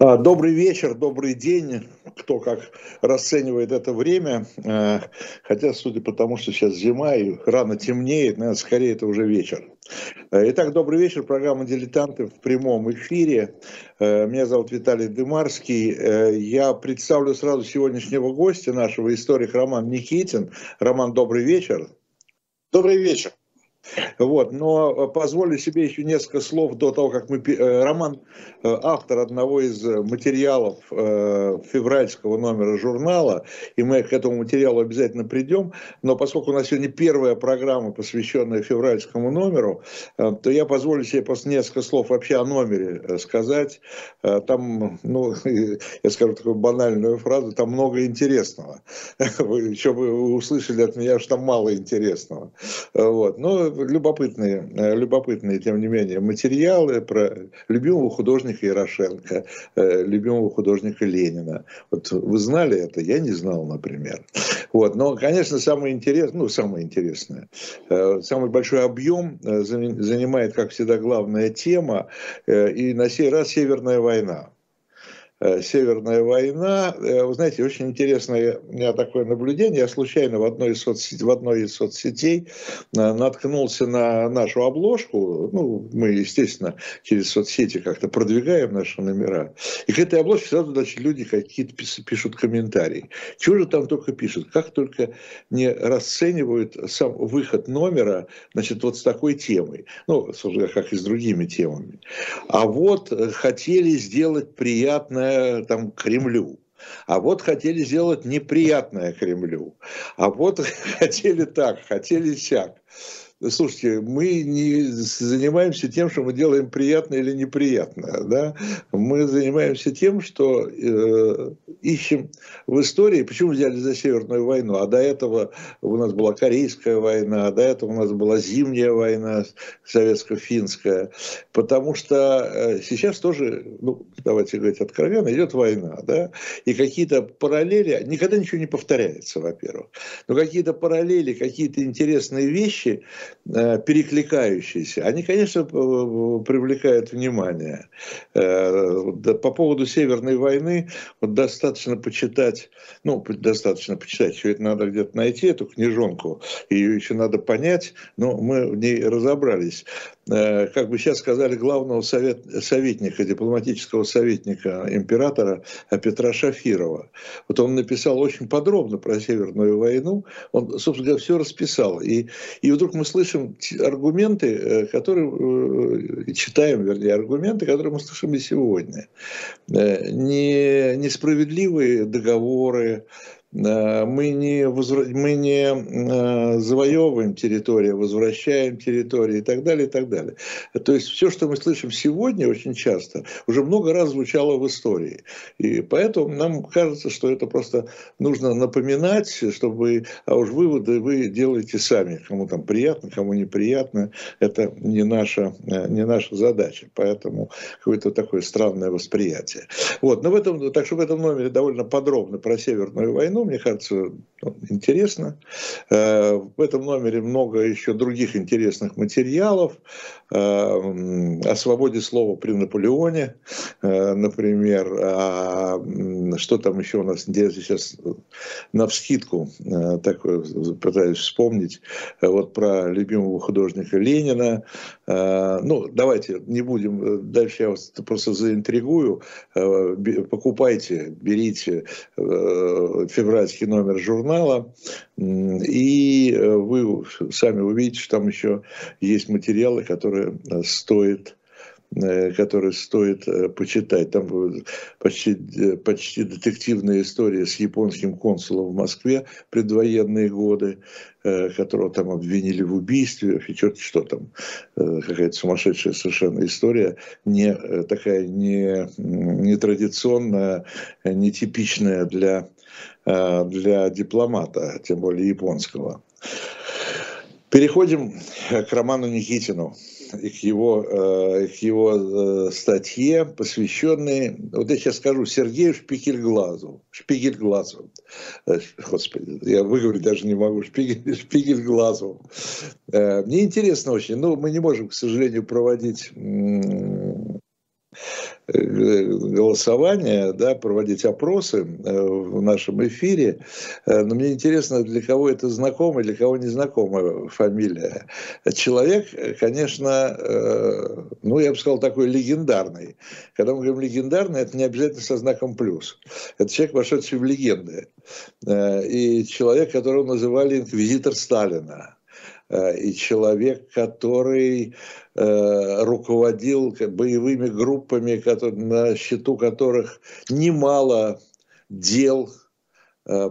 А, добрый вечер, добрый день, кто как расценивает это время. А, хотя, судя по тому, что сейчас зима и рано темнеет, наверное, скорее это уже вечер. А, итак, добрый вечер. Программа «Дилетанты» в прямом эфире. Меня зовут Виталий Дымарский. Я представлю сразу сегодняшнего гостя нашего историка Роман Никитин. Роман, добрый вечер. Добрый вечер. Вот, но э, позволю себе еще несколько слов до того, как мы... Э, роман, э, автор одного из материалов февральского номера журнала, и мы к этому материалу обязательно придем, но поскольку у нас сегодня первая программа, посвященная февральскому номеру, то я позволю себе просто несколько слов вообще о номере сказать. Там, ну, я скажу такую банальную фразу, там много интересного. Вы еще вы услышали от меня, что там мало интересного. Вот. Но любопытные, э, любопытные, тем не менее, материалы про любимого художника Ярошенко, э, любимого художника Ленина. Вот вы знали это? Я не знал, например. Вот. Но, конечно, самое интересное, ну, самое интересное, э, самый большой объем занимает, как всегда, главная тема, и на сей раз Северная война. Э, Северная война. Э, вы знаете, очень интересное у меня такое наблюдение. Я случайно в одной из соцсетей, в одной из соцсетей э, наткнулся на нашу обложку. Ну, мы, естественно, через соцсети как-то продвигаем наши номера. И к этой обложке сразу значит, люди какие-то пишут комментарии. Чего же там только пишут? Как только не расценивают сам выход номера, значит, вот с такой темой. Ну, как и с другими темами. А вот хотели сделать приятное приятное там, Кремлю. А вот хотели сделать неприятное Кремлю. А вот хотели так, хотели сяк. Слушайте, мы не занимаемся тем, что мы делаем приятно или неприятно. Да? Мы занимаемся тем, что э, ищем в истории, почему взяли за Северную войну, а до этого у нас была Корейская война, а до этого у нас была Зимняя война советско-финская, потому что э, сейчас тоже, ну, давайте говорить откровенно, идет война, да, и какие-то параллели, никогда ничего не повторяется, во-первых, но какие-то параллели, какие-то интересные вещи, перекликающиеся, они, конечно, привлекают внимание. Э, по поводу Северной войны вот достаточно почитать, ну, достаточно почитать, все это надо где-то найти, эту книжонку, ее еще надо понять, но мы в ней разобрались. Э, как бы сейчас сказали, главного совет, советника, дипломатического советника императора Петра Шафирова. Вот он написал очень подробно про Северную войну, он, собственно говоря, все расписал. И, и вдруг мы слышим аргументы, э, которые, э, читаем, вернее, аргументы, которые мы слышим и сегодня. Не, несправедливые договоры, Э, мы не, возра... мы не э, завоевываем территорию, возвращаем территории и так далее, и так далее. То есть все, что мы слышим сегодня очень часто, уже много раз звучало в истории. И поэтому нам кажется, что это просто нужно напоминать, чтобы, а уж выводы вы делаете сами, кому там приятно, кому неприятно, это не наша, э, не наша задача. Поэтому какое-то такое странное восприятие. Вот, но в этом, так что в этом номере довольно подробно про Северную войну, ну, мне кажется, ну, интересно. Э, в этом номере много еще других интересных материалов э, о свободе слова при Наполеоне, э, например, а что там еще у нас, я сейчас на вскидку такое пытаюсь вспомнить, вот про любимого художника Ленина. Ну, давайте не будем, дальше я вас просто заинтригую. Покупайте, берите февральский номер журнала, и э, вы сами увидите, что там еще есть материалы, которые э, стоит э, которые стоит почитать. Там почти, почти детективная история с японским консулом в Москве предвоенные годы, которого там обвинили в убийстве, и черт что там, какая-то сумасшедшая совершенно история, не такая не, не традиционная, нетипичная для Э, для дипломата, тем более японского. Переходим к Роману Никитину и к его, э, к его э, статье, посвященной, вот я сейчас скажу, Сергею Шпигельглазу. Шпигельглазу. Господи, я выговорить даже не могу. Шпигель, Шпигельглазу. Мне интересно очень, но мы не можем, к сожалению, проводить голосования, да, проводить опросы в нашем эфире. Но мне интересно, для кого это знакомая, для кого не знакомая фамилия. Человек, конечно, ну, я бы сказал, такой легендарный. Когда мы говорим легендарный, это не обязательно со знаком плюс. Это человек, вошедший в легенды. И человек, которого называли инквизитор Сталина Э, и человек, который э, руководил боевыми группами, на счету которых немало дел Э,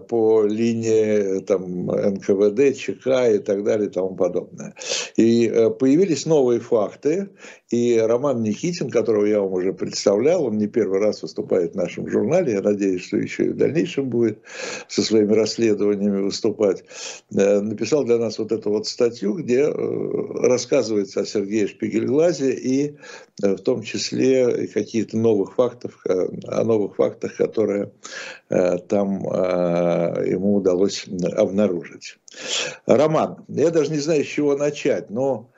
по линии там, НКВД, ЧК и так далее и тому подобное. И э, появились новые факты, и Роман Никитин, которого я вам уже представлял, он не первый раз выступает в нашем журнале, я надеюсь, что еще и в дальнейшем будет со своими расследованиями выступать, э, написал для нас вот эту вот статью, где рассказывается о Сергее Шпигельглазе и в том числе каких-то новых фактов, о новых фактах, которые там Э, ему удалось обнаружить. Роман, я даже не знаю, с чего начать, но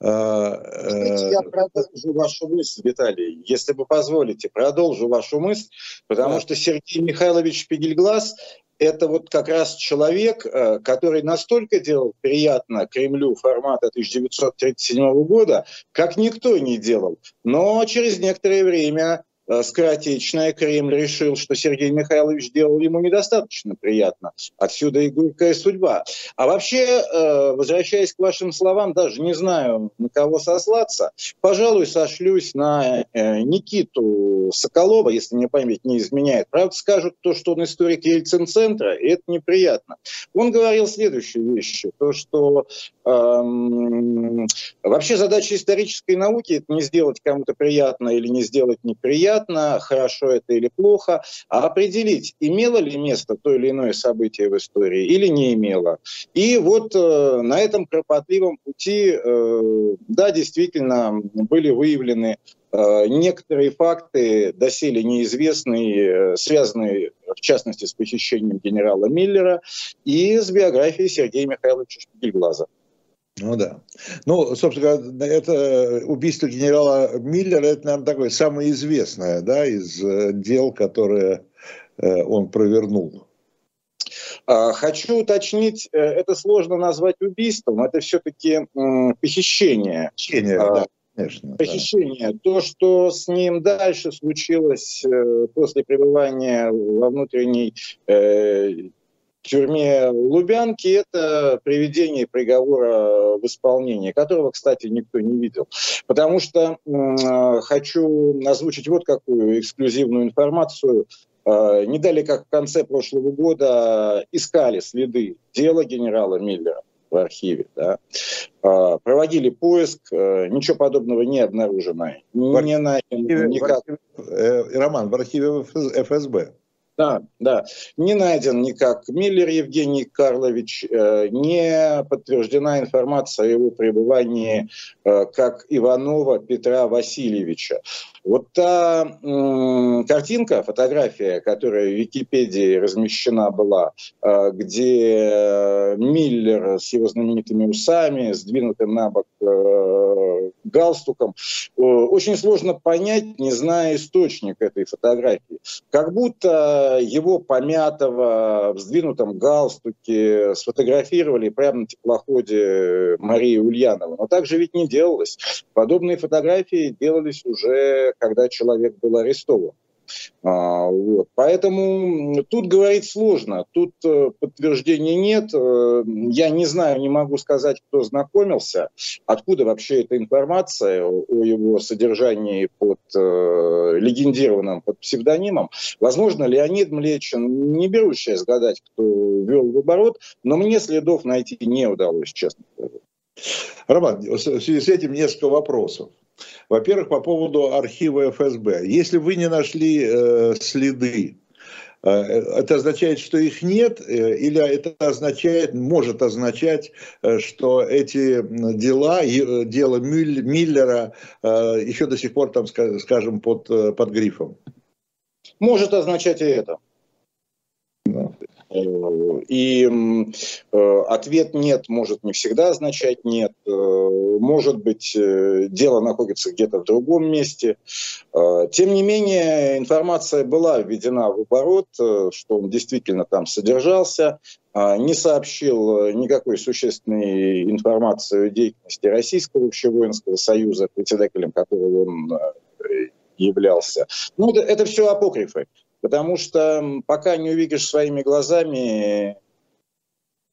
э, я продолжу вашу мысль, Виталий, если вы позволите, продолжу вашу мысль, потому да. что Сергей Михайлович Пигельглаз это вот как раз человек, э, который настолько делал приятно Кремлю формата 1937 года, как никто не делал. Но через некоторое время Э, скоротечная, Кремль решил, что Сергей Михайлович делал ему недостаточно приятно. Отсюда и горькая судьба. А вообще, э, возвращаясь к вашим словам, даже не знаю, на кого сослаться, пожалуй, сошлюсь на э, Никиту Соколова, если мне память не изменяет. Правда, скажут то, что он историк Ельцин-центра, и это неприятно. Он говорил следующие вещи, то, что эм, вообще задача исторической науки – это не сделать кому-то приятно или не сделать неприятно, приятно, хорошо это или плохо, а определить, имело ли место то или иное событие в истории или не имело. И вот э, на этом кропотливом пути, э, да, действительно, были выявлены э, некоторые факты, доселе неизвестные, э, связанные, в частности, с похищением генерала Миллера и с биографией Сергея Михайловича Шпигельглаза. Ну да. Ну, собственно, это убийство генерала Миллера, это, наверное, такое самое известное, да, из э, дел, которые э, он провернул. А, хочу уточнить, э, это сложно назвать убийством, это все-таки похищение. Похищение, а, да. Конечно, похищение. Да. То, что с ним дальше случилось после пребывания во внутренней тюрьме Лубянки это приведение приговора в исполнение, которого, кстати, никто не видел. Потому что э, хочу озвучить вот какую эксклюзивную информацию. Э, не далее, как в конце прошлого года искали следы дела генерала Миллера в архиве, да, э, проводили поиск, э, ничего подобного не обнаружено. Не найдено никак. В архиве, э, Роман, в архиве ФСБ. Да, да. Не найден никак Миллер Евгений Карлович, э, не подтверждена информация о его пребывании э, как Иванова Петра Васильевича. Вот та м, картинка, фотография, которая в Википедии размещена была, э, где Миллер с его знаменитыми усами, сдвинутым на бок э, галстуком, э, очень сложно понять, не зная источник этой фотографии. Как будто его помятого, в сдвинутом галстуке сфотографировали прямо на теплоходе Марии Ульяновой. Но так же ведь не делалось. Подобные фотографии делались уже когда человек был арестован. А, вот. Поэтому тут говорить сложно, тут э, подтверждений нет. Э, я не знаю, не могу сказать, кто знакомился, откуда вообще эта информация о его содержании под э, легендированным, под псевдонимом. Возможно, Леонид Млечин, не беру сейчас гадать, кто вел в оборот, но мне следов найти не удалось, честно говоря. Роман, в связи с этим несколько вопросов. Во-первых, по поводу архива ФСБ. Если вы не нашли э, следы, э, это означает, что их нет, э, или это означает, может означать, э, что эти дела, дело Миллера еще до сих пор, там, скажем, под, под грифом? Может означать и это. И э, ответ «нет» может не всегда означать «нет». Э, может быть, э, дело находится где-то в другом месте. Тем не менее, информация была введена в оборот, что он действительно там содержался, не сообщил никакой существенной информации о деятельности Российского общевоинского союза, председателем которого он являлся. Ну, это, это все апокрифы. Потому что пока не увидишь своими глазами,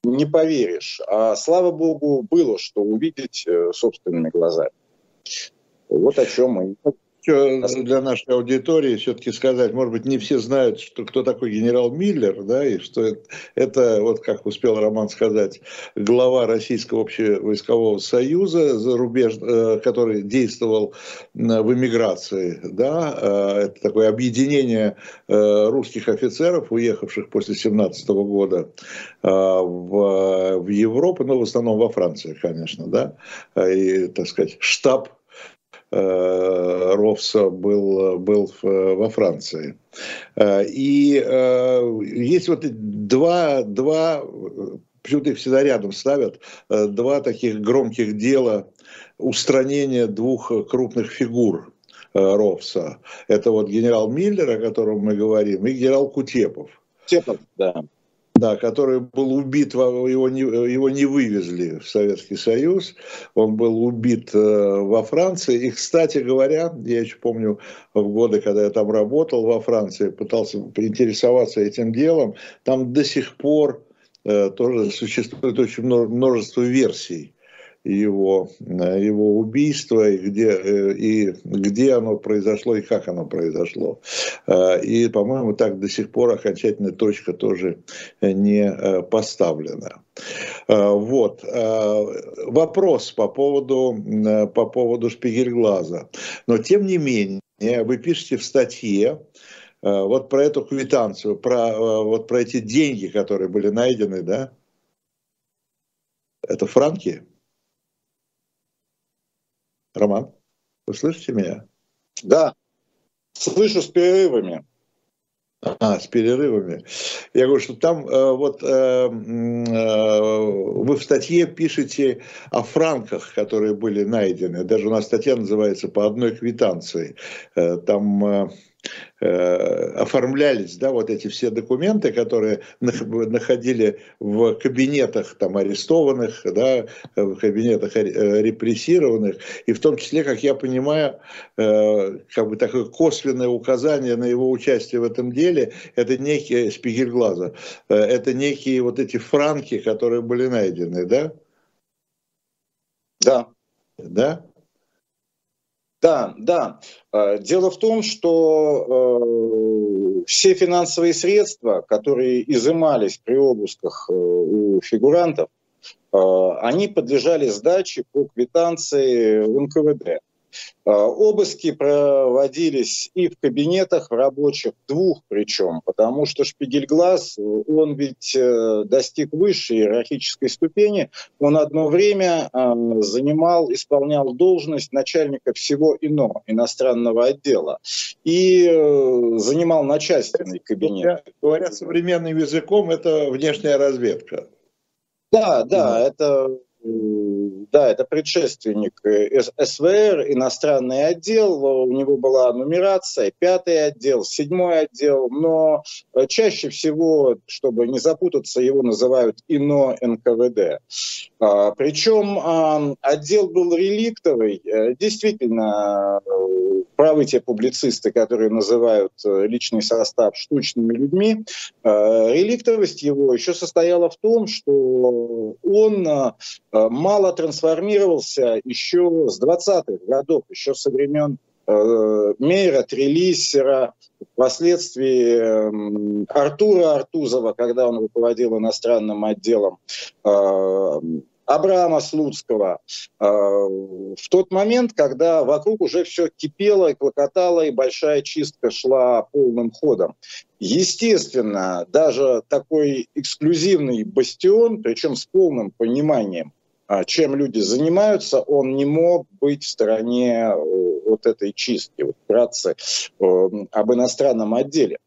не поверишь. А слава богу, было что увидеть э, собственными глазами. Вот о чем мы еще для нашей аудитории все-таки сказать, может быть, не все знают, что кто такой генерал Миллер, да, и что это, это вот как успел Роман сказать, глава Российского общевойскового союза, за рубеж, э, который действовал в эмиграции, да, э, это такое объединение э, русских офицеров, уехавших после 17 года в, в Европу, но в основном во Франции, конечно, да, и, так сказать, штаб Э, Ровса был, был во Франции. Э, и э, есть вот два, два почему-то их всегда рядом ставят, два таких громких дела устранения двух крупных фигур Ровса. Это вот генерал Миллер, о котором мы говорим, и генерал Кутепов. Кутепов, да. Да, который был убит, его не, его не вывезли в Советский Союз, он был убит э, во Франции. И, кстати говоря, я еще помню в годы, когда я там работал во Франции, пытался поинтересоваться этим делом, там до сих пор э, тоже существует очень множество версий его, э, его убийство, и где, э, и где оно произошло, и как оно произошло. Э, и, по-моему, так до сих пор окончательная точка тоже не поставлена. Вот. Вопрос по поводу, по поводу Шпигельглаза. Но, тем не менее, вы пишете в статье, вот про эту квитанцию, про, вот про эти деньги, которые были найдены, да? Это франки? Роман, вы слышите меня? Да, слышу с перерывами. А, с перерывами. Я говорю, что там э, вот э, э, вы в статье пишете о франках, которые были найдены. Даже у нас статья называется «По одной квитанции». Э, там э, оформлялись, да, вот эти все документы, которые находили в кабинетах там арестованных, да, в кабинетах э, репрессированных, и в том числе, как я понимаю, э, как бы такое косвенное указание на его участие в этом деле, это некие Спигельглаза, это некие вот эти франки, которые были найдены, да? Да. Да? Да, да. Э, дело в том, что э, все финансовые средства, которые изымались при обысках э, у фигурантов, э, они подлежали сдаче по квитанции в НКВД. А, обыски проводились и в кабинетах рабочих, двух причем, потому что Шпигельглаз, он ведь э, достиг высшей иерархической ступени, он одно время занимал, исполнял должность начальника всего ИНО, иностранного отдела, и э, занимал начальственный кабинет. Говоря современным языком, это внешняя разведка. Да, да, это да, это предшественник э, СВР, иностранный отдел, у него была нумерация, пятый отдел, седьмой отдел, но э, чаще всего, чтобы не запутаться, его называют ИНО НКВД. А, причем отдел был реликтовый, э, действительно, правы те публицисты, которые называют личный состав штучными людьми, реликтовость его еще состояла в том, что он мало трансформировался еще с 20-х годов, еще со времен э, Мейера, Трелиссера, впоследствии э, Артура Артузова, когда он руководил иностранным отделом, э, Абрама Слуцкого, э, в тот момент, когда вокруг уже все кипело и клокотало, и большая чистка шла полным ходом. Естественно, даже такой эксклюзивный бастион, причем с полным пониманием чем люди занимаются, он не мог быть в стороне э, от этой чистки, вот вкратце об иностранном отделе.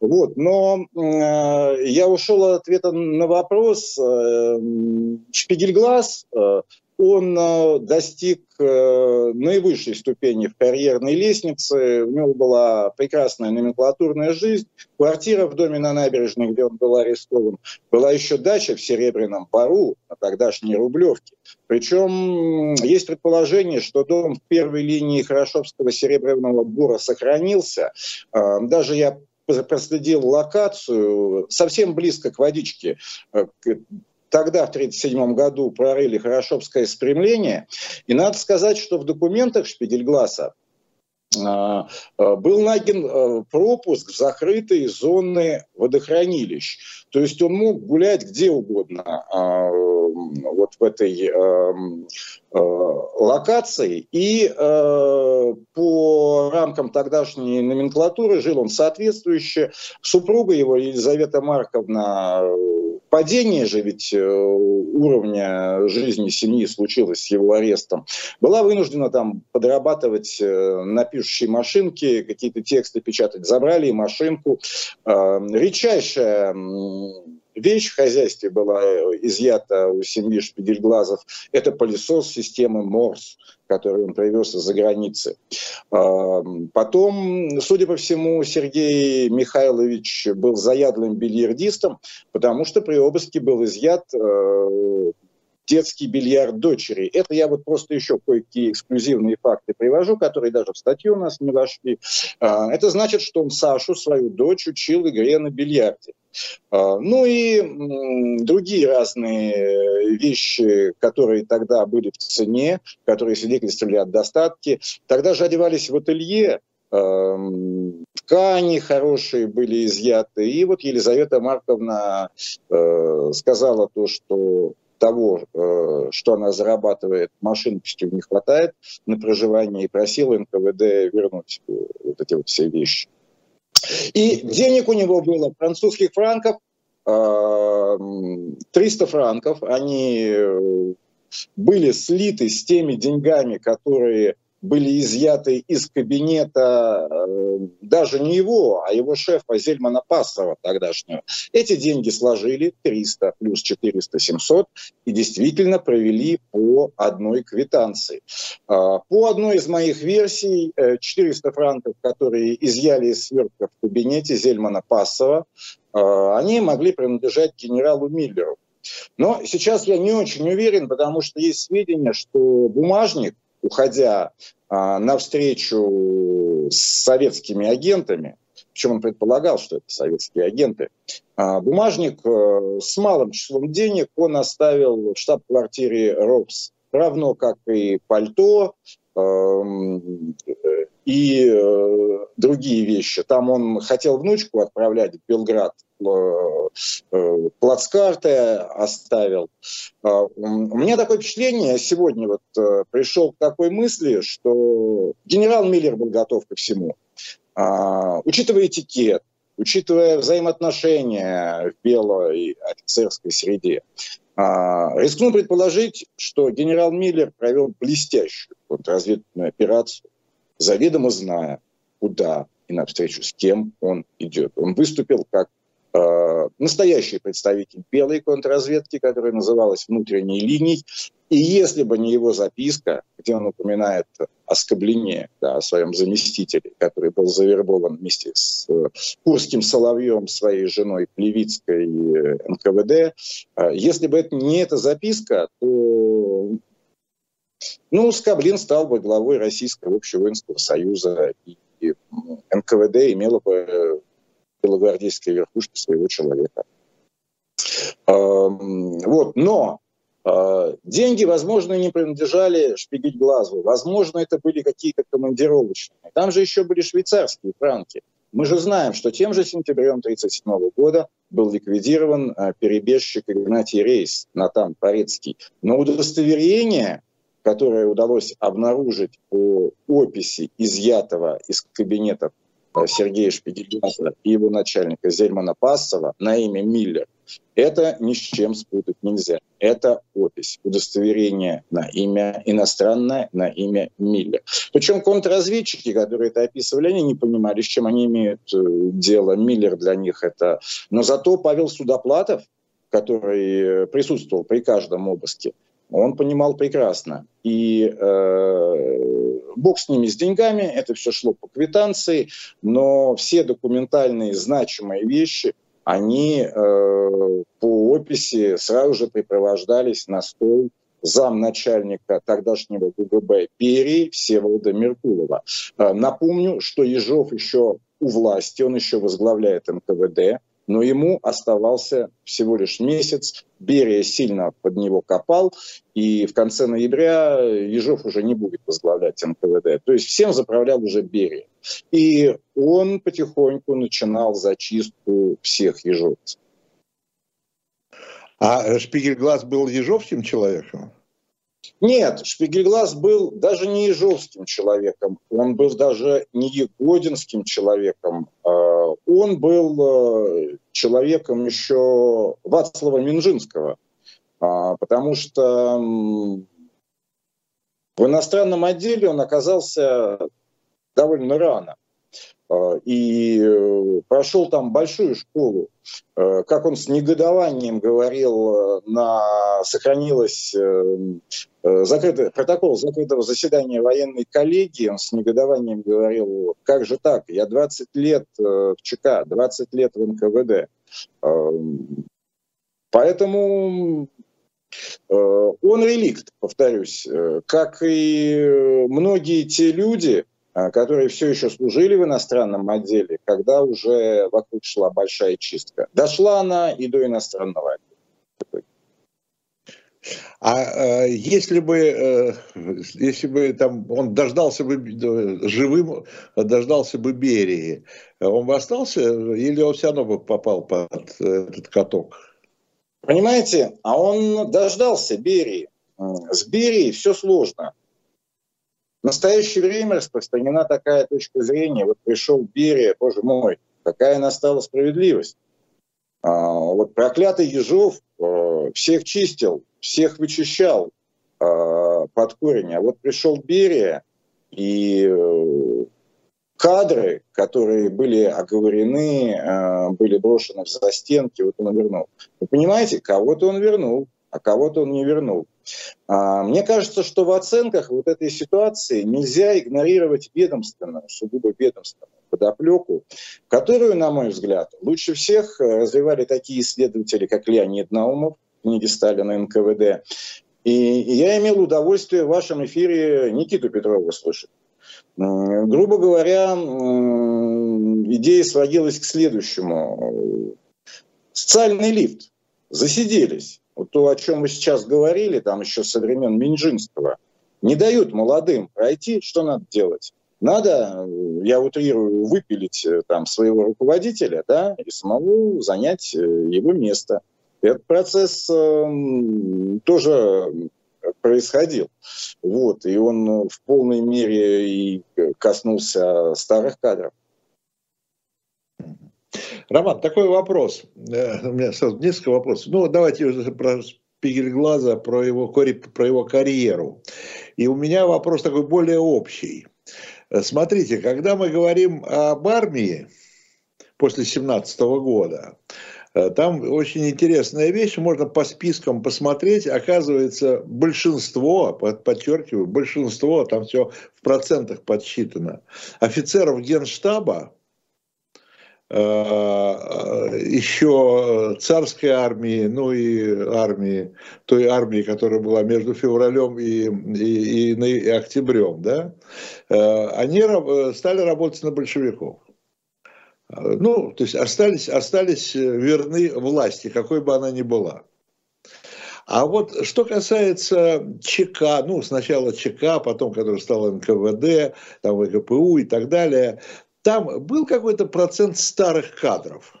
Вот, но я ушел от ответа на вопрос. Шпигельглаз он э, достиг э, наивысшей ступени в карьерной лестнице. У него была прекрасная номенклатурная жизнь. Квартира в доме на набережной, где он был арестован. Была еще дача в Серебряном Пару, на тогдашней Рублевке. Причем есть предположение, что дом в первой линии Хорошовского Серебряного Бура сохранился. Э, даже я проследил локацию совсем близко к водичке, тогда, в 1937 году, прорыли Хорошовское спрямление. И надо сказать, что в документах Шпигельгласа а, а, был найден а, пропуск в закрытые зоны водохранилищ. То есть он мог гулять где угодно вот в этой локации. И по рамкам тогдашней номенклатуры жил он соответствующе. Супруга его, Елизавета Марковна, падение же ведь э, уровня жизни семьи случилось с его арестом, была вынуждена там подрабатывать э, на пишущей машинке, какие-то тексты печатать. Забрали машинку. Э, редчайшая вещь в хозяйстве была изъята у семьи Шпигельглазов. Это пылесос системы Морс который он привез из-за границы. Потом, судя по всему, Сергей Михайлович был заядлым бильярдистом, потому что при обыске был изъят э, детский бильярд дочери. Это я вот просто еще кое-какие эксклюзивные факты привожу, которые даже в статью у нас не вошли. А, это значит, что он Сашу, свою дочь, учил игре на бильярде. А, ну и другие разные вещи, которые тогда были в цене, которые свидетельствовали о достатке. Тогда же одевались в ателье, ткани хорошие были изъяты. И вот Елизавета Марковна э, сказала то, что того, э, что она зарабатывает, машиночки не хватает на проживание, и просила НКВД вернуть э, вот эти вот все вещи. И денег у него было французских франков, 300 э, франков, они были слиты с теми деньгами, которые были изъяты из кабинета э, даже не его, а его шефа Зельмана Пассова тогдашнего. Эти деньги сложили 300 плюс 400, 700 и действительно провели по одной квитанции. А, по одной из моих версий, 400 э, франков, которые изъяли из свертка в кабинете Зельмана Пассова, а, они могли принадлежать генералу Миллеру. Но сейчас я не очень уверен, потому что есть сведения, что бумажник – уходя а, навстречу с советскими агентами, причем он предполагал, что это советские агенты, а, бумажник а, с малым числом денег он оставил в штаб-квартире РОПС, равно как и пальто, эм, и э, другие вещи. Там он хотел внучку отправлять в Белград, э, э, плацкарты оставил. А, у меня такое впечатление, сегодня вот пришел к такой мысли, что генерал Миллер был готов ко всему. А, учитывая этикет, учитывая взаимоотношения в белой офицерской среде, а, рискну предположить, что генерал Миллер провел блестящую контрразведывательную операцию, заведомо зная, куда и навстречу с кем он идет. Он выступил как э, настоящий представитель белой контрразведки, которая называлась внутренней линией. И если бы не его записка, где он упоминает о Скоблене, да, о своем заместителе, который был завербован вместе с э, Курским Соловьем, своей женой Плевицкой НКВД, э, если бы это не эта записка, то ну, Скоблин стал бы главой Российского общевоинского союза, и НКВД имела бы белогвардейской верхушке своего человека. Вот, но а, деньги, возможно, не принадлежали Шпигельглазу, возможно, это были какие-то командировочные. Там же еще были швейцарские франки. Мы же знаем, что тем же сентябрем 1937 года был ликвидирован а, перебежчик Игнатий Рейс, Натан Порецкий. Но удостоверение которое удалось обнаружить по описи изъятого из кабинета Сергея Шпигельгаза и его начальника Зельмана Пассова на имя Миллер, это ни с чем спутать нельзя. Это опись, удостоверение на имя иностранное, на имя Миллер. Причем контрразведчики, которые это описывали, они не понимали, с чем они имеют э, дело. Миллер для них это... Но зато Павел Судоплатов, который присутствовал при каждом обыске, он понимал прекрасно. И э, бог с ними, с деньгами, это все шло по квитанции, но все документальные значимые вещи, они э, по описи сразу же припровождались на стол замначальника тогдашнего ГУГБ Берии Всеволода Меркулова. Э, напомню, что Ежов еще у власти, он еще возглавляет НКВД, но ему оставался всего лишь месяц. Берия сильно под него копал, и в конце ноября Ежов уже не будет возглавлять НКВД. То есть всем заправлял уже Берия. И он потихоньку начинал зачистку всех ежовцев. А Шпигельглаз был ежовским человеком? Нет, Шпигельглаз был даже не ежовским человеком, он был даже не егодинским человеком, а он был э, человеком еще Вацлава Минжинского, а, потому что в иностранном отделе он оказался довольно рано. А, и э, прошел там большую школу. Э, как он с негодованием говорил, э, на, сохранилось закрытый, протокол закрытого заседания военной коллегии, он с негодованием говорил, как же так, я 20 лет в ЧК, 20 лет в НКВД. Поэтому он реликт, повторюсь, как и многие те люди, которые все еще служили в иностранном отделе, когда уже вокруг шла большая чистка. Дошла она и до иностранного отдела. А э, если бы, э, если бы там он дождался бы живым, дождался бы Берии, он бы остался или он все равно бы попал под этот каток? Понимаете, а он дождался Берии. С Берией все сложно. Настоящее время распространена такая точка зрения. Вот пришел Берия, боже мой, какая настала справедливость. А, вот проклятый Ежов а, всех чистил, всех вычищал а, под корень. А вот пришел Берия, и э, кадры, которые были оговорены, были брошены в застенки, вот он вернул. Вы понимаете, кого-то он вернул, а кого-то он не вернул. А, мне кажется, что в оценках вот этой ситуации нельзя игнорировать ведомственную, сугубо ведомственную подоплеку, которую, на мой взгляд, лучше всех э, развивали такие исследователи, как Леонид Наумов в книге Сталина НКВД. И я имел удовольствие в вашем эфире Никиту Петрова слышать. Грубо говоря, идея сводилась к следующему. Социальный лифт. Засиделись вот то, о чем вы сейчас говорили, там еще со времен Минжинского, не дают молодым пройти, что надо делать? Надо, я утрирую, выпилить э, там своего руководителя, да, и самому занять э, его место. Этот процесс э, тоже происходил. Вот, и он в полной мере и коснулся старых кадров. Роман, такой вопрос. Э, у меня сразу несколько вопросов. Ну, давайте про Спигельглаза, про его, про его карьеру. И у меня вопрос такой более общий. Э, смотрите, когда мы говорим об армии после 17 года, э, там очень интересная вещь, можно по спискам посмотреть, оказывается, большинство, подчеркиваю, большинство, там все в процентах подсчитано, офицеров генштаба еще царской армии, ну и армии, той армии, которая была между февралем и, и, и, и октябрем, да, э, они стали работать на большевиков. Ну, то есть остались, остались верны власти, какой бы она ни была. А вот что касается ЧК, ну, сначала ЧК, потом, который стал НКВД, там ВКПУ и так далее, там был какой-то процент старых кадров?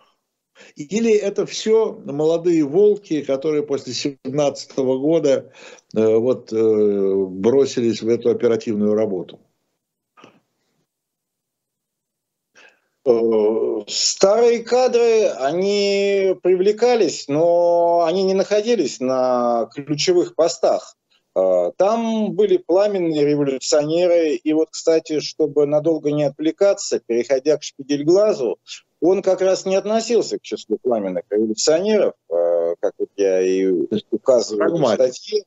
Или это все молодые волки, которые после 17 года э, вот, э, бросились в эту оперативную работу? Э, старые кадры, они привлекались, но они не находились на ключевых постах. Э, там были пламенные революционеры, и вот, кстати, чтобы надолго не отвлекаться, переходя к Шпигельглазу, он как раз не относился к числу пламенных революционеров, э, как вот я и указываю в статье.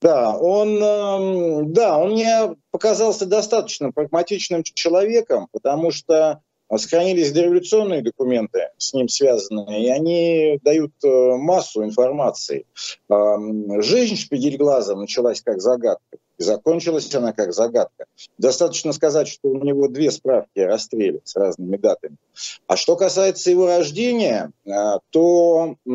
Да, он, эм, да, он мне показался достаточно прагматичным человеком, потому что сохранились дореволюционные документы с ним связанные, и они дают э, массу информации. Жизнь Шпигельглаза началась как загадка, и закончилась она как загадка. Достаточно сказать, что у него две справки о расстреле с разными датами. А что касается его рождения, э, то э,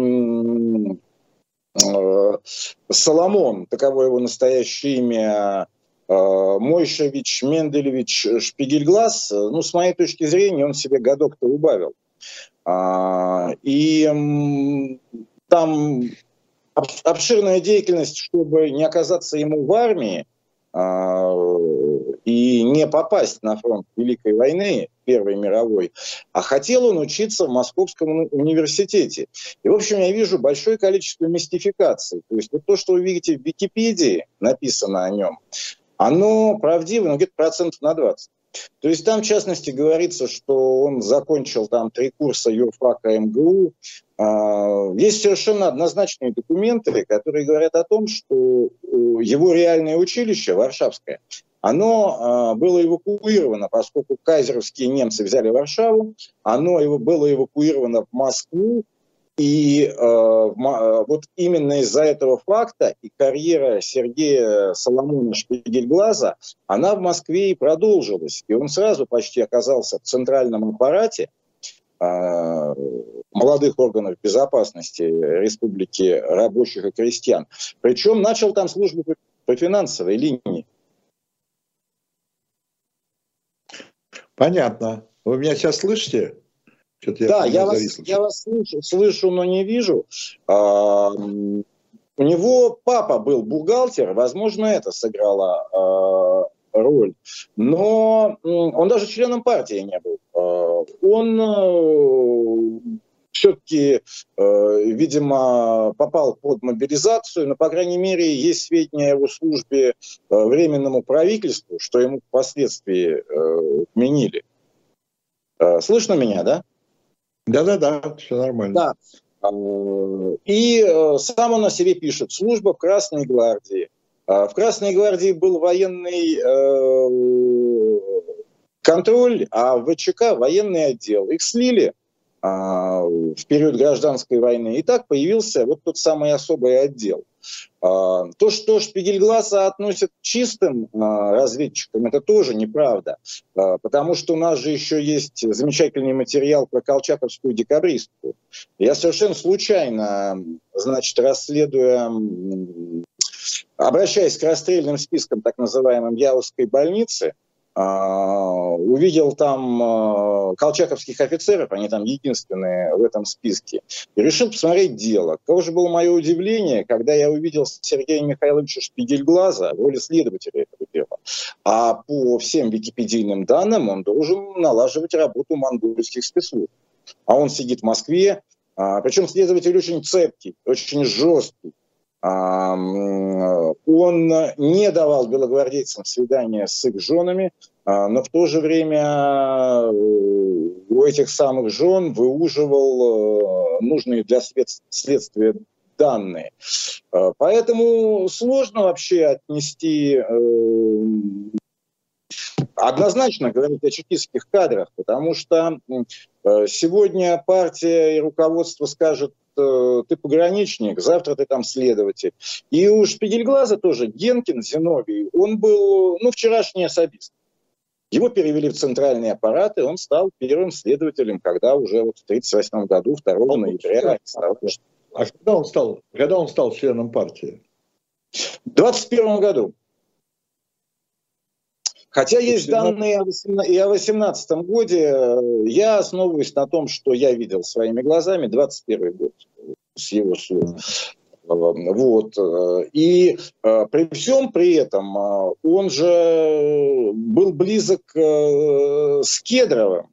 Соломон, таково его настоящее имя, Мойшевич, Менделевич, Шпигельглаз, ну, с моей точки зрения, он себе годок-то убавил. А, и там обширная деятельность, чтобы не оказаться ему в армии а, и не попасть на фронт Великой войны, Первой мировой, а хотел он учиться в Московском университете. И, в общем, я вижу большое количество мистификаций. То есть вот то, что вы видите в Википедии, написано о нем, оно правдиво, ну, где-то процентов на 20. То есть там, в частности, говорится, что он закончил там три курса юрфака МГУ. А, есть совершенно однозначные документы, которые говорят о том, что его реальное училище, Варшавское, оно а, было эвакуировано, поскольку кайзеровские немцы взяли Варшаву, оно было эвакуировано в Москву, и э, э, вот именно из-за этого факта и карьера Сергея Соломона Шпигельглаза, она в Москве и продолжилась. И он сразу почти оказался в центральном аппарате э, молодых органов безопасности Республики рабочих и крестьян. Причем начал там службу по, по финансовой линии. Понятно. Вы меня сейчас слышите? Я да, я вас, я вас слышу, слышу, но не вижу. А, у него папа был бухгалтер, возможно, это сыграло а, роль. Но он даже членом партии не был. А, он а, все-таки, э, видимо, попал под мобилизацию, но, по крайней мере, есть сведения о его службе э, временному правительству, что ему впоследствии э, отменили. Э, слышно меня, да? Да-да-да, все нормально. Да. А, и э, сам он о себе пишет. Служба в Красной гвардии. А, в Красной гвардии был военный э, контроль, а в ВЧК военный отдел. Их слили а, в период гражданской войны. И так появился вот тот самый особый отдел. А, то, что Шпигельгласа относят к чистым а, разведчикам, это тоже неправда, потому что у нас же еще есть замечательный материал про колчаковскую декабристку. Я совершенно случайно, значит, расследуя обращаясь к расстрельным спискам так называемым Яузской больницы, а, увидел там а, колчаковских офицеров, они там единственные в этом списке, и решил посмотреть дело. Каково же было мое удивление, когда я увидел Сергея Михайловича Шпигельглаза в роли следователя этого дела. А по всем википедийным данным он должен налаживать работу монгольских спецслужб. А он сидит в Москве, а, причем следователь очень цепкий, очень жесткий. Он не давал белогвардейцам свидания с их женами, а, но в то же время э, у этих самых жен выуживал э, нужные для следствия данные. А, поэтому сложно вообще отнести э, однозначно говорить о чекистских кадрах, потому что сегодня партия и руководство скажет, Э, ты пограничник, завтра ты там следователь. И у Шпигельглаза тоже Генкин Зиновий, он был, ну, вчерашний особист. Его перевели в центральный аппарат, и он стал первым следователем, когда уже вот в 1938 году, 2 он ноября... Стал... А когда он стал, когда он стал членом партии? В 21 году. Хотя есть данные и о 2018 году. Я основываюсь на том, что я видел своими глазами 21 год с его слов. Вот. И э, при всем при этом э, он же был близок э, с Кедровым.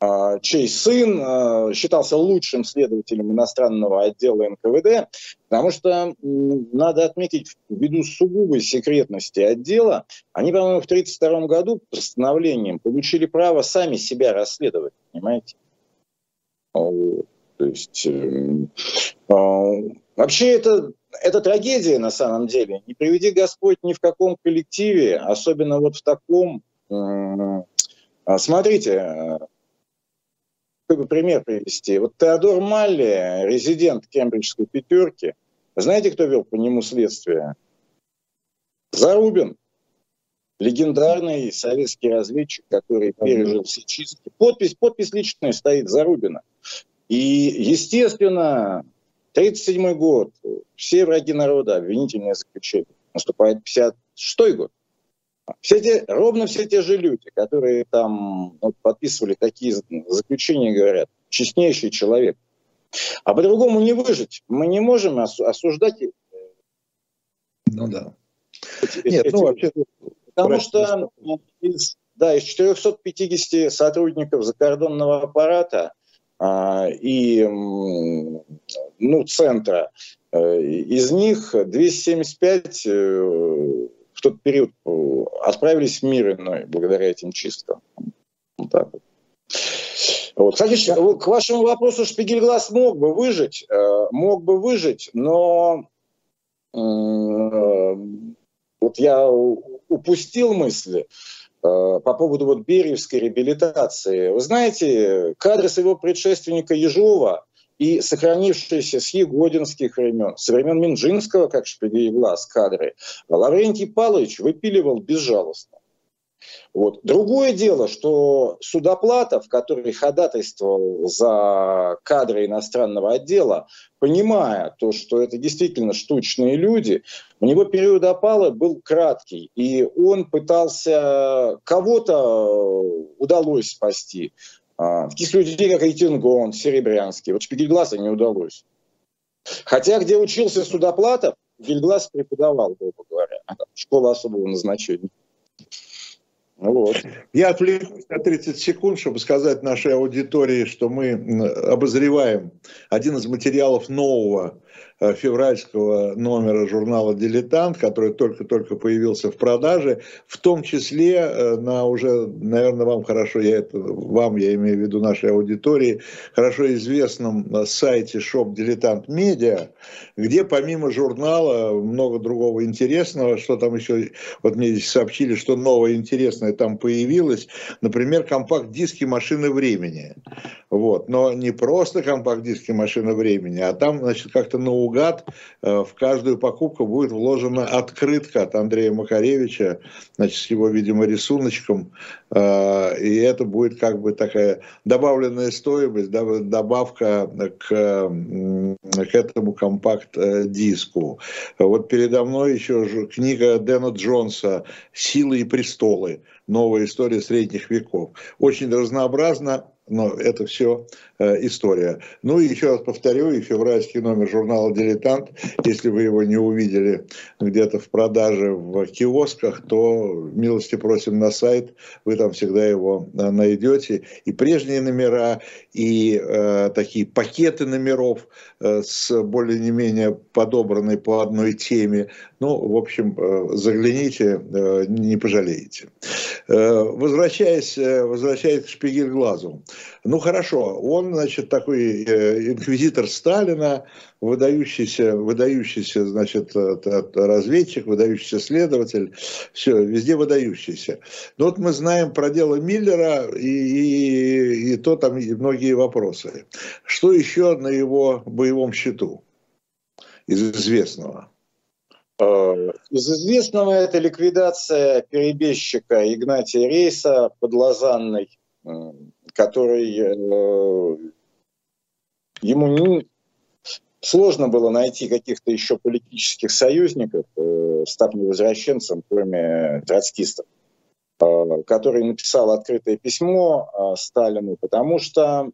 А, чей сын а, считался лучшим следователем иностранного отдела НКВД, потому что надо отметить, ввиду сугубой секретности отдела, они, по-моему, в 1932 году постановлением получили право сами себя расследовать, понимаете? То есть э, вообще это это трагедия на самом деле. Не приведи Господь ни в каком коллективе, особенно вот в таком. Смотрите, чтобы пример привести. Вот Теодор Малли, резидент Кембриджской пятерки, знаете, кто вел по нему следствие? Зарубин. Легендарный советский разведчик, который пережил все чистки. Подпись, подпись личная стоит Зарубина. И, естественно, 1937 год, все враги народа, обвинительное заключение. Наступает 56 год. Все те, ровно все те же люди, которые там вот, подписывали такие заключения, говорят, честнейший человек. А по-другому не выжить. Мы не можем осуждать. Ну да. Эти, Нет, эти, ну вообще... Потому что из, да, из 450 сотрудников закордонного аппарата а, и ну, центра, э, из них 275 в тот период э, отправились в мир иной благодаря этим чисткам. Вот так вот. Вот. Кстати, к вашему вопросу, Шпигельглаз мог бы выжить, э, мог бы выжить, но э, вот я упустил мысли по поводу вот Бериевской реабилитации. Вы знаете, кадры своего предшественника Ежова и сохранившиеся с егодинских времен, со времен Минжинского, как шпигей глаз, кадры, Лаврентий Павлович выпиливал безжалостно. Вот. Другое дело, что Судоплатов, который ходатайствовал за кадры иностранного отдела, понимая то, что это действительно штучные люди, у него период опалы был краткий, и он пытался кого-то удалось спасти, а, таких людей, как Айтингон, Серебрянский. Вот Шпигельглаза не удалось. Хотя, где учился Судоплатов, Гильглаз преподавал, грубо говоря, школа особого назначения. Вот. Я отвлекусь на 30 секунд, чтобы сказать нашей аудитории, что мы обозреваем один из материалов нового февральского номера журнала «Дилетант», который только-только появился в продаже, в том числе э, на уже, наверное, вам хорошо, я это, вам, я имею в виду нашей аудитории, хорошо известном э, сайте Shop Дилетант Медиа, где помимо журнала много другого интересного, что там еще, вот мне здесь сообщили, что новое интересное там появилось, например, компакт-диски «Машины времени». Вот. Но не просто компакт-диски «Машина времени», а там, значит, как-то наугад э, в каждую покупку будет вложена открытка от Андрея Макаревича, значит, с его, видимо, рисуночком. Э, и это будет как бы такая добавленная стоимость, добавка к, к этому компакт-диску. Вот передо мной еще книга Дэна Джонса «Силы и престолы. Новая история средних веков». Очень разнообразно, но это все э, история. Ну и еще раз повторю, и февральский номер журнала «Дилетант», если вы его не увидели где-то в продаже в киосках, то милости просим на сайт, вы там всегда его э, найдете. И прежние номера, и э, такие пакеты номеров э, с более-не-менее подобранной по одной теме. Ну, в общем, э, загляните, э, не пожалеете. Э, возвращаясь, э, возвращаясь к Шпигель-Глазу. Ну хорошо, он, значит, такой э, инквизитор Сталина, выдающийся, выдающийся, значит, разведчик, выдающийся следователь, все, везде выдающийся. Но вот мы знаем про дело Миллера и, и, и то там и многие вопросы. Что еще на его боевом счету из известного? Э, из известного это ликвидация перебежчика Игнатия Рейса под Лозанной, который э, ему не, сложно было найти каких-то еще политических союзников, э, став невозвращенцем, кроме троцкистов, который написал открытое письмо Сталину, потому что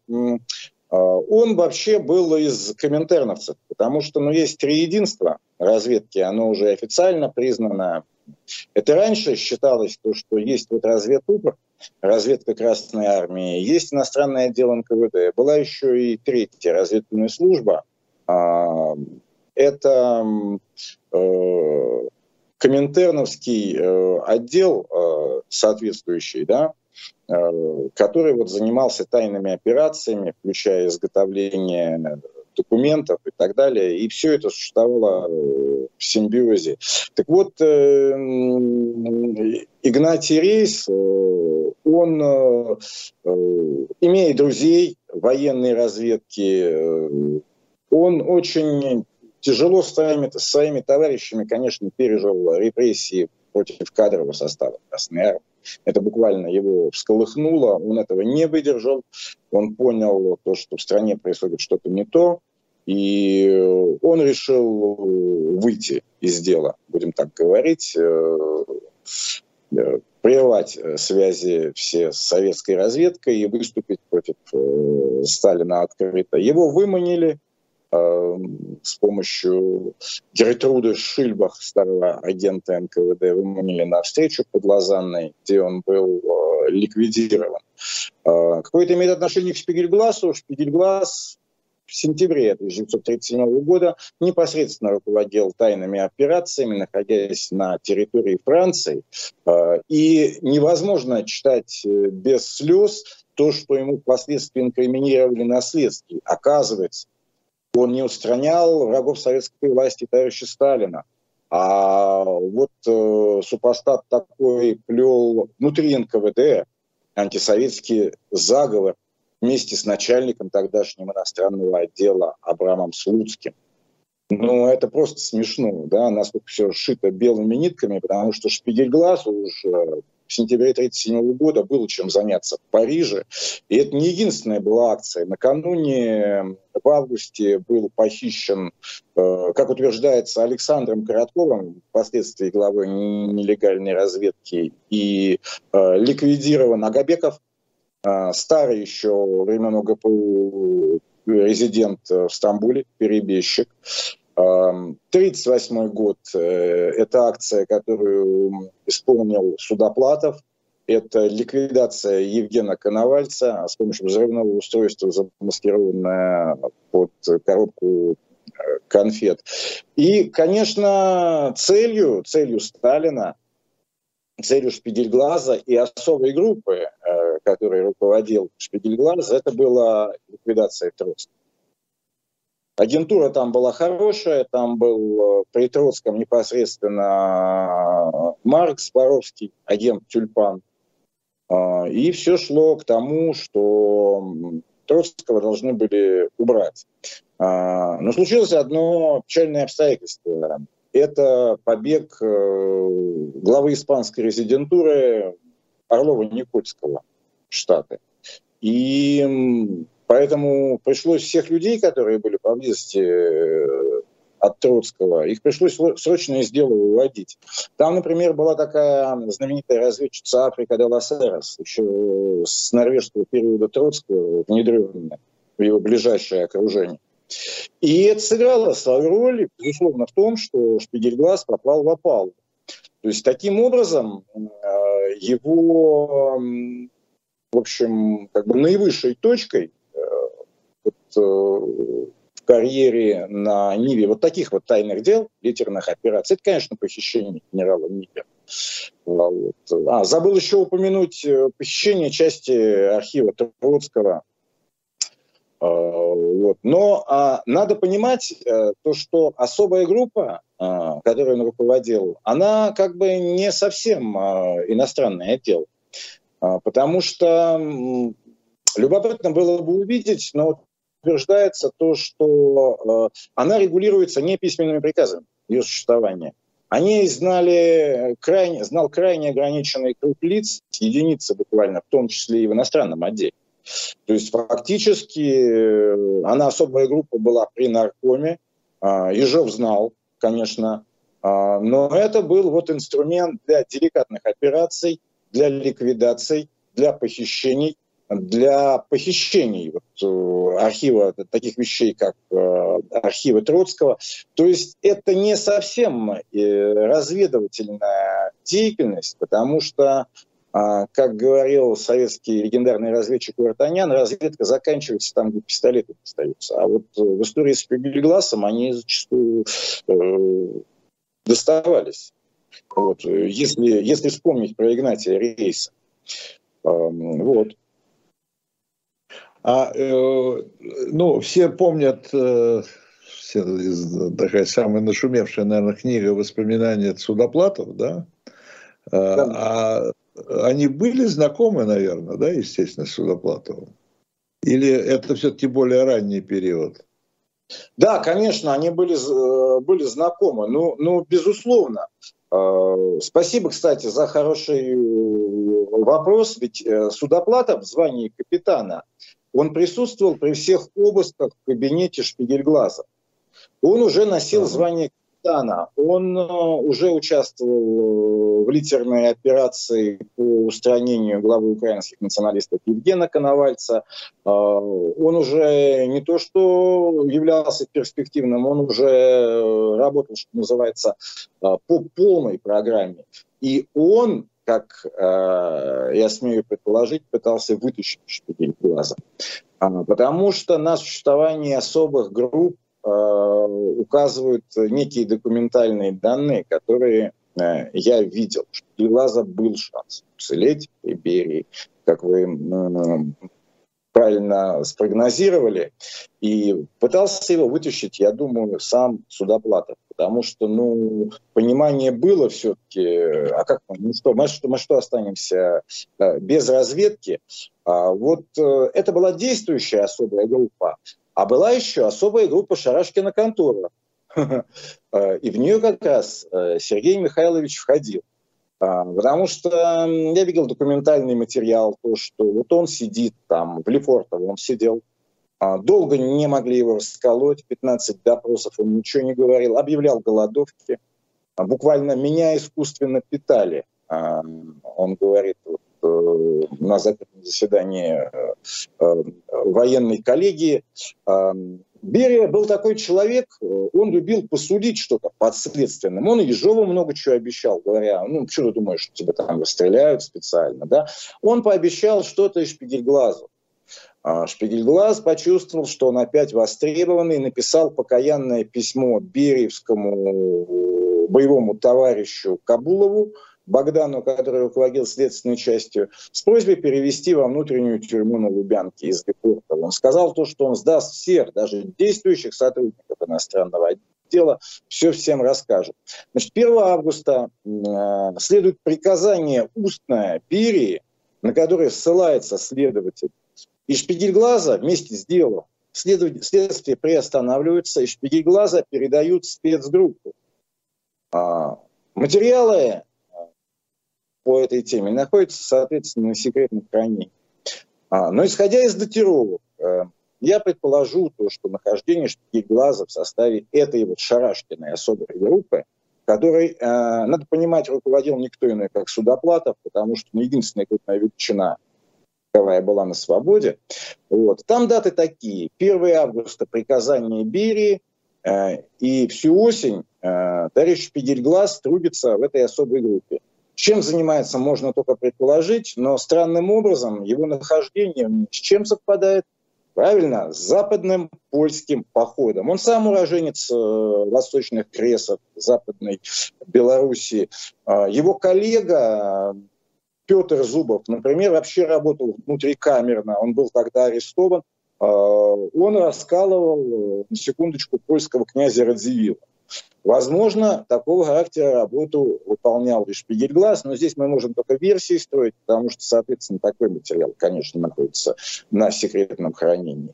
он вообще был из коминтерновцев, потому что ну, есть три единства разведки, оно уже официально признано. Это раньше считалось, то, что есть вот разведупр, разведка Красной Армии, есть иностранное отдел НКВД, была еще и третья разведывательная служба. А, это э, Коминтерновский э, отдел э, соответствующий, да, который вот занимался тайными операциями, включая изготовление документов и так далее. И все это существовало в симбиозе. Так вот, Игнатий Рейс, он, имея друзей военной разведки, он очень тяжело с своими, с своими товарищами, конечно, пережил репрессии против кадрового состава Красной Армии. Это буквально его всколыхнуло, он этого не выдержал, он понял то, что в стране происходит что-то не то, и он решил выйти из дела, будем так говорить, э, э, прервать связи все с советской разведкой и выступить против э, Сталина открыто. Его выманили, Эм, с помощью Гертруды Шильбах, старого агента НКВД, выманили на встречу под Лозанной, где он был э, ликвидирован. Э, какое-то имеет отношение к Шпигельгласу. Шпигельглас сентябре 1937 года непосредственно руководил тайными операциями, находясь на территории Франции. Э, и невозможно читать без слез то, что ему впоследствии инкриминировали на следствии. Оказывается, он не устранял врагов советской власти товарища Сталина. А вот э, супостат такой плел внутри НКВД антисоветский заговор вместе с начальником тогдашнего иностранного отдела Абрамом Слуцким. Ну, это просто смешно, да, насколько все шито белыми нитками, потому что Шпигельглаз уже в сентябре 1937 года было чем заняться в Париже. И это не единственная была акция. Накануне в августе был похищен, э, как утверждается, Александром Коротковым, впоследствии главой нелегальной разведки, и э, ликвидирован Агабеков, старый еще времен ОГПУ резидент в Стамбуле, перебежчик. 1938 год э, – это акция, которую исполнил Судоплатов. Это ликвидация Евгена Коновальца с помощью взрывного устройства, замаскированное под коробку э, конфет. И, конечно, целью, целью Сталина, целью Шпигельглаза и особой группы, э, которой руководил Шпигельглаз, это была ликвидация Троцкого. Агентура там была хорошая, там был э, при Троцком непосредственно э, Маркс Боровский, агент Тюльпан. А, и все шло к тому, что Троцкого должны были убрать. Но случилось одно печальное обстоятельство. Это побег э, главы испанской резидентуры Орлова-Никольского штата. И Поэтому пришлось всех людей, которые были поблизости э, от Троцкого, их пришлось срочно из дела выводить. Там, например, была такая знаменитая разведчица Африка де Ласерос, еще с норвежского периода Троцкого, внедренная в его ближайшее окружение. И это сыграло свою роль, безусловно, в том, что Шпигельглаз попал в опалу. То есть таким образом э, его, в общем, как бы наивысшей точкой Э, в карьере на Ниве вот таких вот тайных дел, литерных операций, это, конечно, похищение генерала Ниве. Вот. А, забыл еще упомянуть э, похищение части архива Троцкого. А, вот. Но а, надо понимать а, то, что особая группа, а, которую он руководил, она как бы не совсем а, иностранный отдел. А, потому что любопытно было бы увидеть, но утверждается то, что э, она регулируется не письменными приказами, ее существование. Они знали крайне, знал крайне ограниченный круг лиц, единицы буквально, в том числе и в иностранном отделе. То есть фактически э, она особая группа была при наркоме, э, Ежов знал, конечно, э, но это был вот инструмент для деликатных операций, для ликвидаций, для похищений, для похищений вот, э, архива таких вещей, как э, архивы Троцкого. То есть это не совсем э, разведывательная деятельность, потому что а, как говорил советский легендарный разведчик Вартанян, разведка заканчивается там, где пистолеты остаются. А вот в истории с Пеглигласом они зачастую доставались. Вот, если, если вспомнить про Игнатия Рейса. Э, вот. А, э, ну, все помнят э, все, такая самая нашумевшая, наверное, книга воспоминаний Судоплатов, да? да. А они были знакомы, наверное, да, естественно, с Судоплатовым? Или это все-таки более ранний период? Да, конечно, они были, э, были знакомы. Ну, ну, безусловно. Э, спасибо, кстати, за хороший э, вопрос. Ведь Судоплатов в звании капитана, он присутствовал при всех обысках в кабинете Шпигельглаза. Он уже носил звание Казахстана. Он э, уже участвовал э, в литерной операции по устранению главы украинских националистов Евгена Коновальца. Э, он уже не то что являлся перспективным, он уже работал, что называется, по полной программе. И он как я смею предположить, пытался вытащить шпигель глаза. Потому что на существование особых групп Э, указывают некие документальные данные, которые э, я видел, что у Глаза был шанс уцелеть Иберии, как вы правильно спрогнозировали, и пытался его вытащить, я думаю, сам Судоплатов, потому что, ну, понимание было все-таки, а как мы, ну что, мы что, мы что останемся э, без разведки? А вот это была действующая особая группа, а была еще особая группа Шарашкина контора. И в нее как раз э, Сергей Михайлович входил. А, потому что я видел документальный материал, то, что вот он сидит там, в Лефортово он сидел, а, долго не могли его расколоть, 15 допросов он ничего не говорил, объявлял голодовки, а, буквально меня искусственно питали. Он говорит, вот, Э, на закрытом заседании э, э, военной коллегии. Берия был такой человек, он любил посудить что-то подследственным. Он Ежову много чего обещал, говоря, ну, что ты думаешь, что тебя там расстреляют специально, да? Он пообещал что-то Шпигельглазу. А Шпигельглаз почувствовал, что он опять востребованный, написал покаянное письмо Бериевскому боевому товарищу Кабулову, Богдану, который руководил следственной частью, с просьбой перевести во внутреннюю тюрьму на Лубянке из Лефортова. Он сказал то, что он сдаст всех, даже действующих сотрудников иностранного отдела, все всем расскажет. Значит, 1 августа э, следует приказание устное Берии, на которое ссылается следователь. И Шпигельглаза вместе с делом следствие приостанавливается, и Шпигельглаза передают спецгруппу. А, материалы по этой теме находится, соответственно, на секретном хранении. А, но исходя из датировок, э, я предположу то, что нахождение глаза в составе этой вот Шарашкиной особой группы, которой, э, надо понимать, руководил никто иной, как Судоплатов, потому что ну, единственная крупная величина, какая была на свободе. Вот. Там даты такие. 1 августа приказание Берии, э, и всю осень э, товарищ Шпигельглаз трубится в этой особой группе. Чем занимается, можно только предположить, но странным образом его нахождение с чем совпадает? Правильно, с западным польским походом. Он сам уроженец э, восточных кресов Западной Белоруссии. Э, его коллега Петр Зубов, например, вообще работал внутрикамерно. Он был тогда арестован. Э, он раскалывал, на секундочку, польского князя Радзивилла. Возможно, такого характера работу выполнял и Шпигельглаз, но здесь мы можем только версии строить, потому что, соответственно, такой материал, конечно, находится на секретном хранении.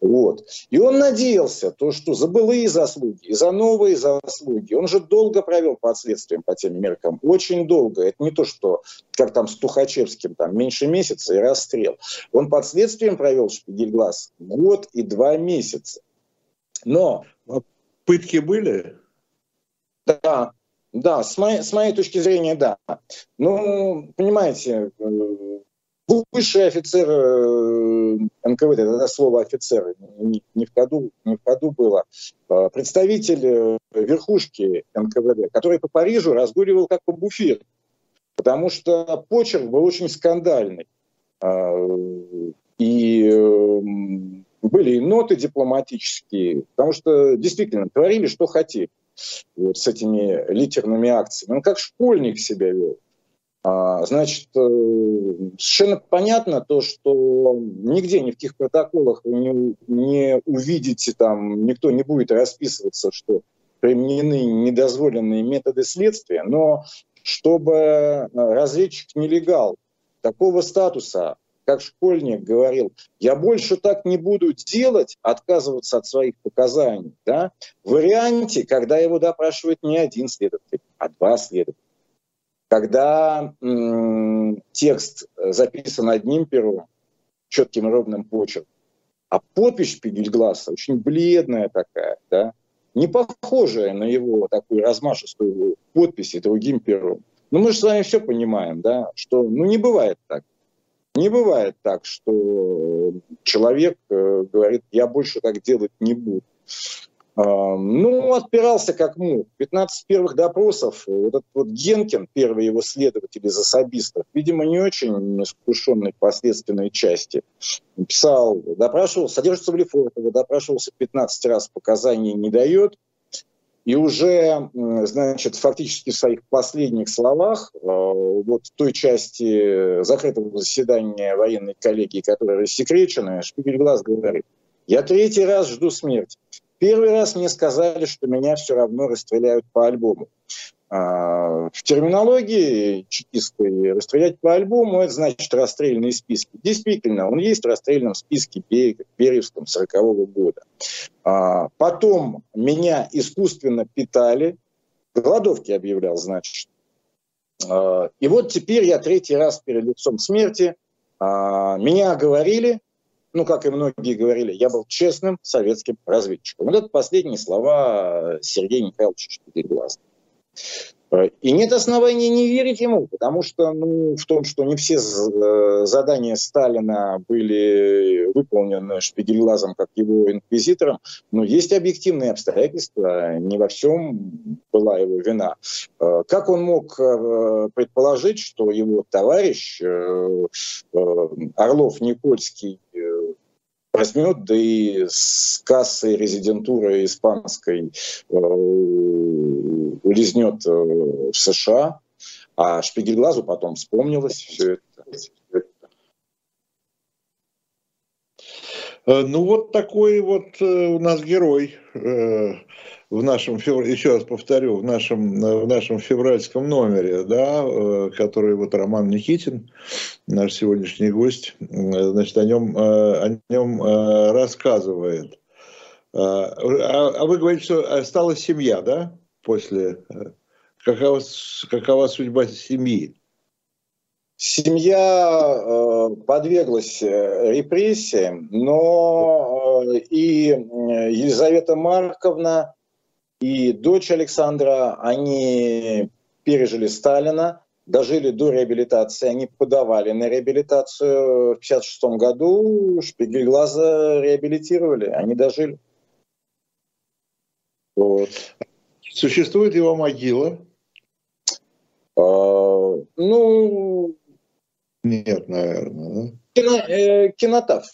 Вот. И он надеялся, то, что за былые заслуги и за новые заслуги, он же долго провел под следствием по тем меркам, очень долго. Это не то, что как там с Тухачевским, там меньше месяца и расстрел. Он под следствием провел Шпигельглаз год и два месяца. Но... А пытки были? Да, да, с моей, с моей точки зрения, да. Ну, понимаете, э, высший офицер э, НКВД, это слово офицер не, не, в году, не в году было, э, представитель верхушки НКВД, который по Парижу разгуливал как по буфету. Потому что почерк был очень скандальный. А, и были и ноты дипломатические, потому что действительно творили, что хотели вот, с этими литерными акциями. Он как школьник себя вел. А, значит, э, совершенно понятно то, что нигде, ни в каких протоколах вы не, не увидите, там никто не будет расписываться, что применены недозволенные методы следствия, но чтобы э, разведчик нелегал такого статуса, как школьник говорил, я больше так не буду делать, отказываться от своих показаний, да, в варианте, когда его допрашивает не один следователь, а два следователя. Когда м- текст записан одним пером, четким ровным почерком, а подпись Шпигельгласа очень бледная такая, да, не похожая на его такую размашистую подпись другим пером. Но мы же с вами все понимаем, да, что ну, не бывает так. Не бывает так, что человек э, говорит, я больше так делать не буду. Э, ну, отпирался как мог. 15 первых допросов, вот этот вот Генкин, первый его следователь из особистов, видимо, не очень искушенный в последственной части, писал, допрашивал, содержится в Лефортово, допрашивался 15 раз, показаний не дает, и уже, значит, фактически в своих последних словах, э, вот в той части закрытого заседания военной коллегии, которая рассекречена, Шпигельглаз говорит, я третий раз жду смерти. Первый раз мне сказали, что меня все равно расстреляют по альбому. А, в терминологии чекистской расстрелять по альбому – это значит расстрельные списки. Действительно, он есть в расстрельном списке Беревском 40 -го года. А, потом меня искусственно питали, голодовки объявлял, значит. А, и вот теперь я третий раз перед лицом смерти. Меня оговорили, ну, как и многие говорили, я был честным советским разведчиком. Вот это последние слова Сергея Михайловича Штыгелглаза. Э, и нет оснований не верить ему, потому что ну, в том, что не все э, задания Сталина были выполнены Шпигельглазом как его инквизитором, но есть объективные обстоятельства, не во всем была его вина. Э, как он мог предположить, что его товарищ Орлов-Никольский возьмет, да и с кассы резидентуры испанской э, улизнет э, в США, а Шпигельглазу потом вспомнилось все это. Э, ну вот такой вот у нас герой в нашем, еще раз повторю, в нашем, в нашем февральском номере, да, э, который вот Роман Никитин, наш сегодняшний гость, значит, о нем, э, о нем э, рассказывает. А, а вы говорите, что осталась семья, да, после... Какова, какова судьба семьи? Семья э, подверглась репрессиям, но э, и Елизавета Марковна и дочь Александра, они пережили Сталина, дожили до реабилитации, они подавали на реабилитацию в 1956 году, Шпигельглаза реабилитировали, они дожили. Вот. Существует его могила? А, ну... Нет, наверное. Да? Кино, э, кинотав.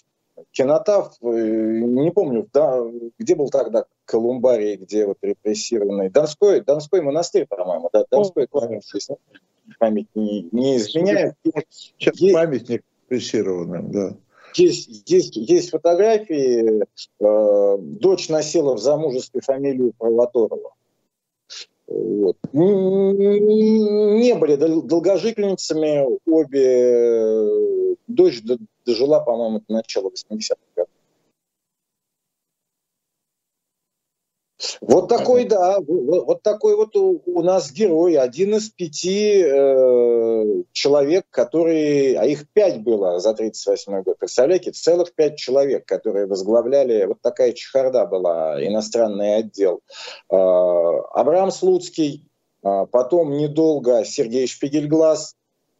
Кинотав, э, не помню, да, где был тогда Колумбарий, где вот репрессированный. Донской, Донской монастырь, по-моему, да, Донской кладбище, память не, не изменяет. Сейчас есть, памятник репрессированным, да. Есть, есть, есть фотографии. Э, дочь носила в замужестве фамилию Провоторова. Вот. Не были долгожительницами обе. Дочь дожила, по-моему, до начала 80-х годов. Вот такой, да, вот такой вот у, у нас герой, один из пяти э, человек, которые, а их пять было за 38 год, представляете, целых пять человек, которые возглавляли, вот такая чехарда была, иностранный отдел. Э, Абрам Слуцкий, э, потом недолго Сергей Шпигельглаз,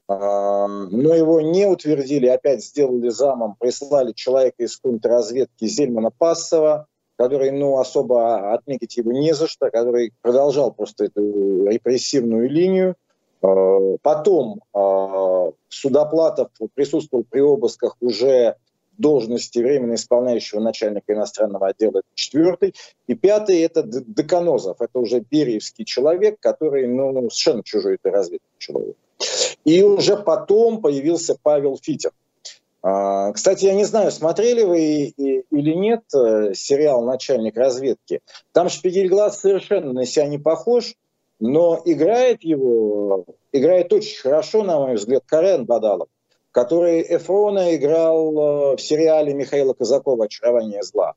э, но его не утвердили, опять сделали замом, прислали человека из контрразведки Зельмана Пассова, который, ну, особо отметить его не за что, который продолжал просто эту репрессивную линию. Потом Судоплатов присутствовал при обысках уже должности временно исполняющего начальника иностранного отдела, это четвертый. И пятый – это Деканозов, это уже бериевский человек, который ну, совершенно чужой этой разведки человек. И уже потом появился Павел Фитер. А, кстати, я не знаю, смотрели вы или нет э, сериал «Начальник разведки». Там Шпигельглаз совершенно на себя не похож, но играет его, играет очень хорошо, на мой взгляд, Карен Бадалов который Эфрона играл э, в сериале Михаила Казакова «Очарование зла».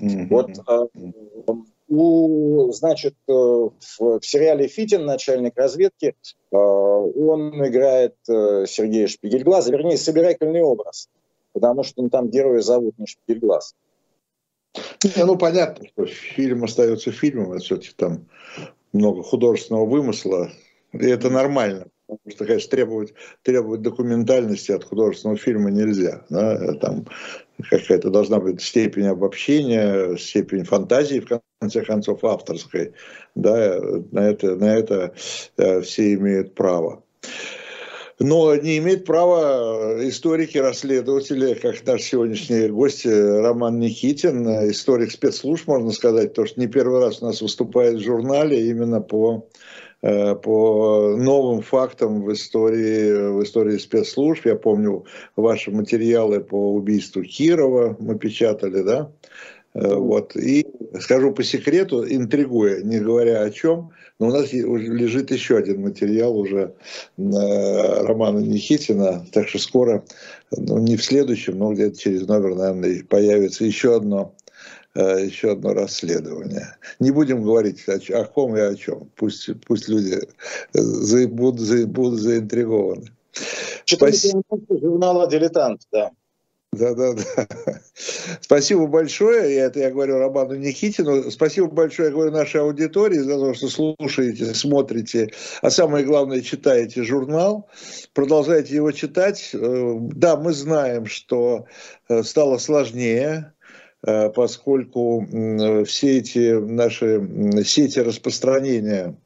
Mm-hmm. Вот э, у, значит, э, в, в сериале «Фитин», начальник разведки, он играет Сергея Шпигельглаза, вернее, собирательный образ, потому что ну, там героя зовут не Шпигельглаз. Не, ну, понятно, что фильм остается фильмом, а все-таки там много художественного вымысла, и это нормально. Потому что, конечно, требовать, требовать документальности от художественного фильма нельзя. Да? Там какая-то должна быть степень обобщения, степень фантазии, в конце концов, авторской. Да? На, это, на это э, все имеют право. Но не имеют права историки, расследователи, как наш сегодняшний гость Роман Никитин, историк спецслужб, можно сказать, потому что не первый раз у нас выступает в журнале именно по Э, по новым фактам в истории, в истории спецслужб. Я помню ваши материалы по убийству Кирова мы печатали, да? Э, вот. И скажу по секрету, интригуя, не говоря о чем, но у нас лежит еще один материал уже э, Романа Никитина, так что скоро, ну не в следующем, но где-то через номер, наверное, появится еще одно Э, еще одно расследование. Не будем говорить о, о ком и о чем. Пусть, пусть люди э, будут, будут заинтригованы. Читайте журнала «Дилетант», да. Да, да, да. Спасибо большое. Я это я говорю Роману Никитину. Спасибо большое, я говорю, нашей аудитории за то, что слушаете, смотрите, а самое главное, читаете журнал. Продолжайте его читать. Э, да, мы знаем, что стало сложнее Э, поскольку все эти наши сети распространения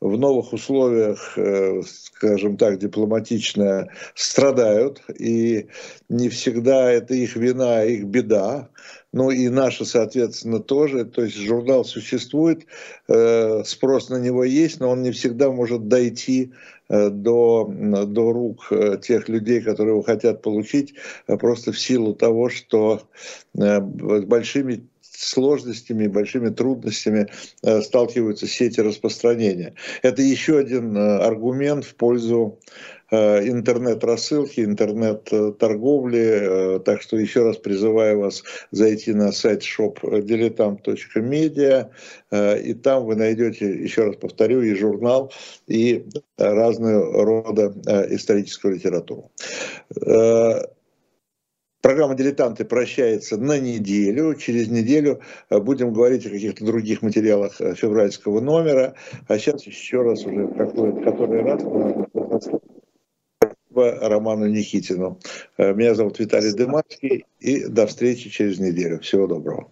в новых условиях, э, скажем так, дипломатично страдают, и не всегда это их вина, а их беда, ну и наша, соответственно, тоже. То есть журнал существует, э, спрос на него есть, но он не всегда может дойти Э, до, до рук тех людей, которые его хотят получить, просто в силу того, что большими сложностями, большими трудностями сталкиваются сети распространения. Это еще один аргумент в пользу Э, интернет-рассылки, интернет-торговли. Э, так что еще раз призываю вас зайти на сайт shop.diletant.media, э, и там вы найдете, еще раз повторю, и журнал, и разного рода историческую литературу. Программа «Дилетанты» прощается на неделю. Через неделю будем говорить о каких-то других материалах февральского номера. А сейчас еще раз уже какой, который раз Роману Никитину. Э, меня зовут Виталий Дымарский, и до встречи через неделю. Всего доброго.